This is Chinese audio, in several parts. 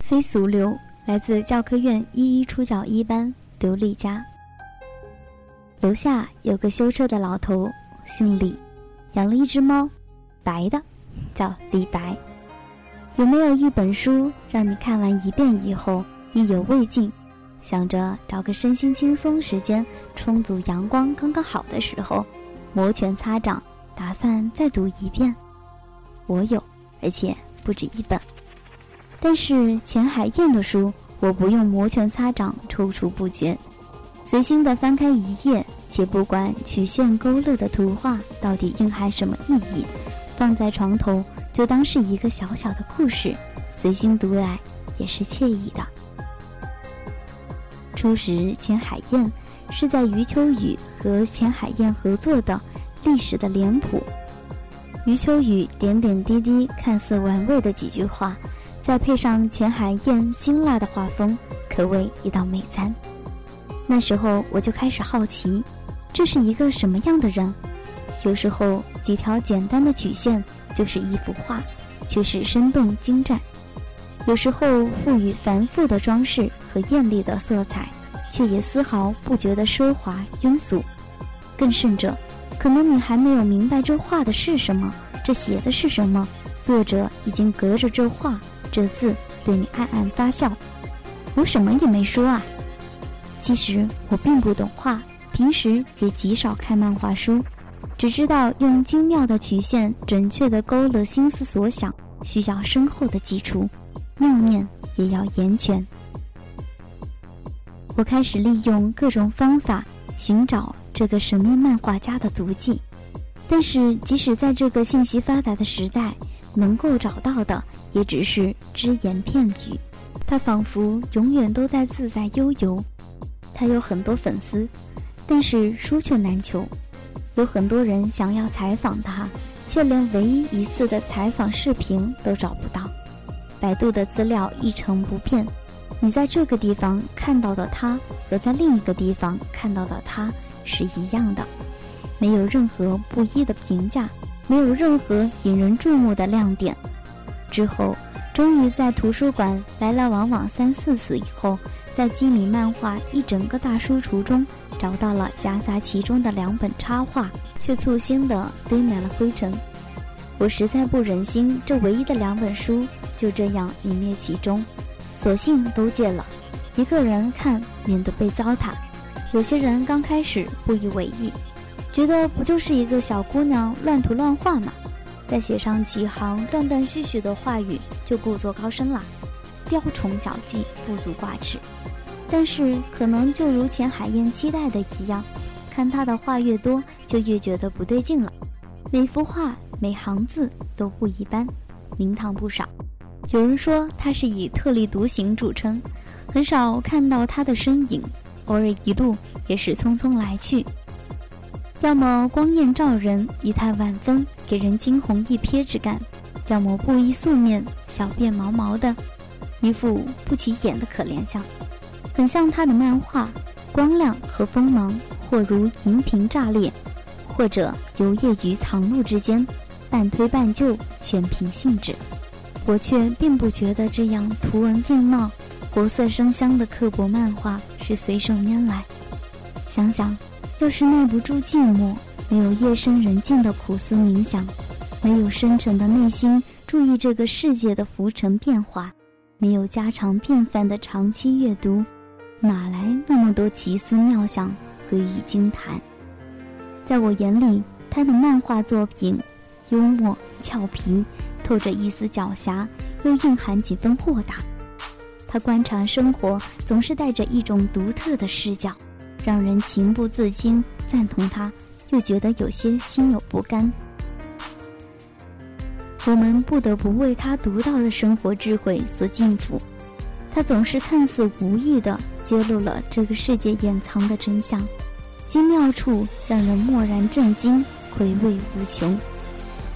非俗流，来自教科院一一初教一班刘丽佳。楼下有个修车的老头，姓李，养了一只猫，白的，叫李白。有没有一本书让你看完一遍以后意犹未尽，想着找个身心轻松、时间充足、阳光刚刚好的时候，摩拳擦掌，打算再读一遍？我有，而且不止一本。但是钱海燕的书，我不用摩拳擦掌，踌躇不决，随心的翻开一页，且不管曲线勾勒的图画到底蕴含什么意义，放在床头，就当是一个小小的故事，随心读来也是惬意的。初识钱海燕，是在余秋雨和钱海燕合作的《历史的脸谱》，余秋雨点点滴滴看似玩味的几句话。再配上钱海燕辛辣的画风，可谓一道美餐。那时候我就开始好奇，这是一个什么样的人？有时候几条简单的曲线就是一幅画，却是生动精湛；有时候赋予繁复的装饰和艳丽的色彩，却也丝毫不觉得奢华庸俗。更甚者，可能你还没有明白这画的是什么，这写的是什么，作者已经隔着这画。这字对你暗暗发笑，我什么也没说啊。其实我并不懂画，平时也极少看漫画书，只知道用精妙的曲线准确地勾勒心思所想，需要深厚的基础，妙念也要言全。我开始利用各种方法寻找这个神秘漫画家的足迹，但是即使在这个信息发达的时代，能够找到的。也只是只言片语，他仿佛永远都在自在悠游。他有很多粉丝，但是书却难求。有很多人想要采访他，却连唯一一次的采访视频都找不到。百度的资料一成不变，你在这个地方看到的他和在另一个地方看到的他是一样的，没有任何不一的评价，没有任何引人注目的亮点。之后，终于在图书馆来来往往三四次以后，在基米漫画一整个大书橱中找到了夹杂其中的两本插画，却粗心的堆满了灰尘。我实在不忍心这唯一的两本书就这样泯灭其中，索性都借了，一个人看免得被糟蹋。有些人刚开始不以为意，觉得不就是一个小姑娘乱涂乱画吗？再写上几行断断续续的话语，就故作高深了，雕虫小技，不足挂齿。但是可能就如钱海燕期待的一样，看他的话越多，就越觉得不对劲了。每幅画每行字都不一般，名堂不少。有人说他是以特立独行著称，很少看到他的身影，偶尔一路也是匆匆来去。要么光艳照人，仪态万分，给人惊鸿一瞥之感；要么布衣素面，小辫毛毛的，一副不起眼的可怜相，很像他的漫画，光亮和锋芒，或如银屏炸裂，或者游曳于藏录之间，半推半就，全凭兴致。我却并不觉得这样图文并茂、国色生香的刻薄漫画是随手拈来。想想。要是耐不住寂寞，没有夜深人静的苦思冥想，没有深沉的内心注意这个世界的浮沉变化，没有家常便饭的长期阅读，哪来那么多奇思妙想可以惊叹？在我眼里，他的漫画作品幽默俏皮，透着一丝狡黠，又蕴含几分豁达。他观察生活，总是带着一种独特的视角。让人情不自禁赞同他，又觉得有些心有不甘。我们不得不为他独到的生活智慧所敬服。他总是看似无意地揭露了这个世界掩藏的真相，精妙处让人蓦然震惊，回味无穷。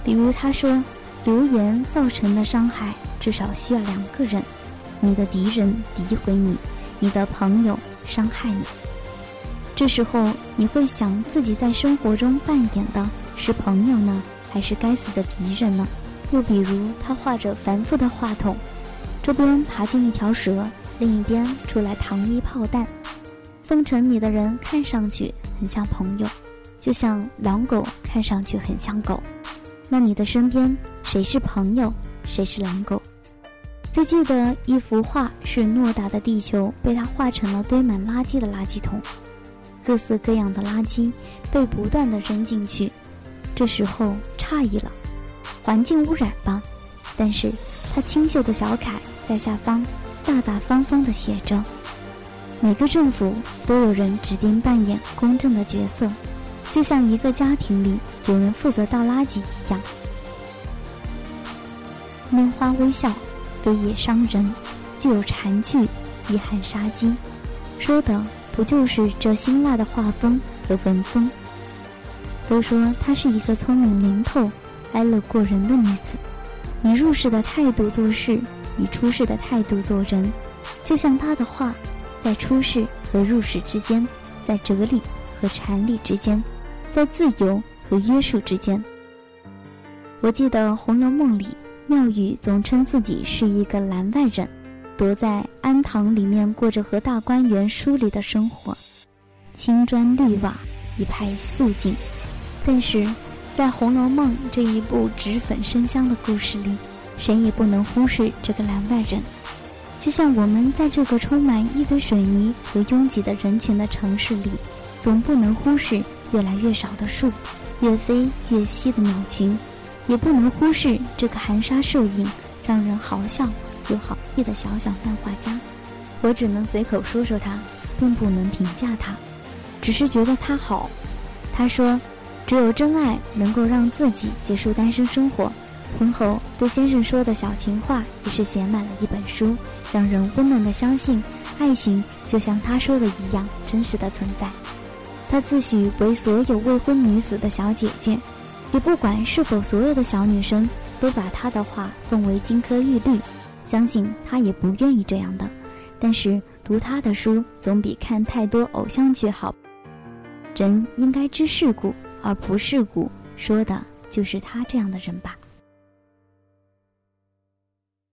比如他说，流言造成的伤害至少需要两个人：你的敌人诋毁你，你的朋友伤害你。这时候你会想，自己在生活中扮演的是朋友呢，还是该死的敌人呢？又比如他画着繁复的话筒，这边爬进一条蛇，另一边出来糖衣炮弹。奉承你的人看上去很像朋友，就像狼狗看上去很像狗。那你的身边谁是朋友，谁是狼狗？最记得一幅画是诺达的地球被他画成了堆满垃圾的垃圾桶，各色各样的垃圾被不断的扔进去。这时候诧异了，环境污染吧？但是他清秀的小楷在下方大大方方的写着。每个政府都有人指定扮演公正的角色，就像一个家庭里有人负责倒垃圾一样。拈花微笑，非也伤人，具有禅句，遗憾杀机，说的不就是这辛辣的画风和文风？都说她是一个聪明灵透、哀乐过人的女子，以入世的态度做事，以出世的态度做人，就像她的画。在出世和入世之间，在哲理和禅理之间，在自由和约束之间。我记得《红楼梦》里，妙玉总称自己是一个栏外人，躲在庵堂里面过着和大观园疏离的生活，青砖绿瓦，一派素净。但是，在《红楼梦》这一部脂粉生香的故事里，谁也不能忽视这个栏外人。就像我们在这个充满一堆水泥和拥挤的人群的城市里，总不能忽视越来越少的树，越飞越稀的鸟群，也不能忽视这个含沙射影、让人好笑又好意的小小漫画家。我只能随口说说他，并不能评价他，只是觉得他好。他说：“只有真爱能够让自己结束单身生活。”婚后对先生说的小情话也是写满了一本书，让人温暖的相信爱情就像他说的一样真实的存在。他自诩为所有未婚女子的小姐姐，也不管是否所有的小女生都把他的话奉为金科玉律，相信他也不愿意这样的。但是读他的书总比看太多偶像剧好。人应该知世故而不世故，说的就是他这样的人吧。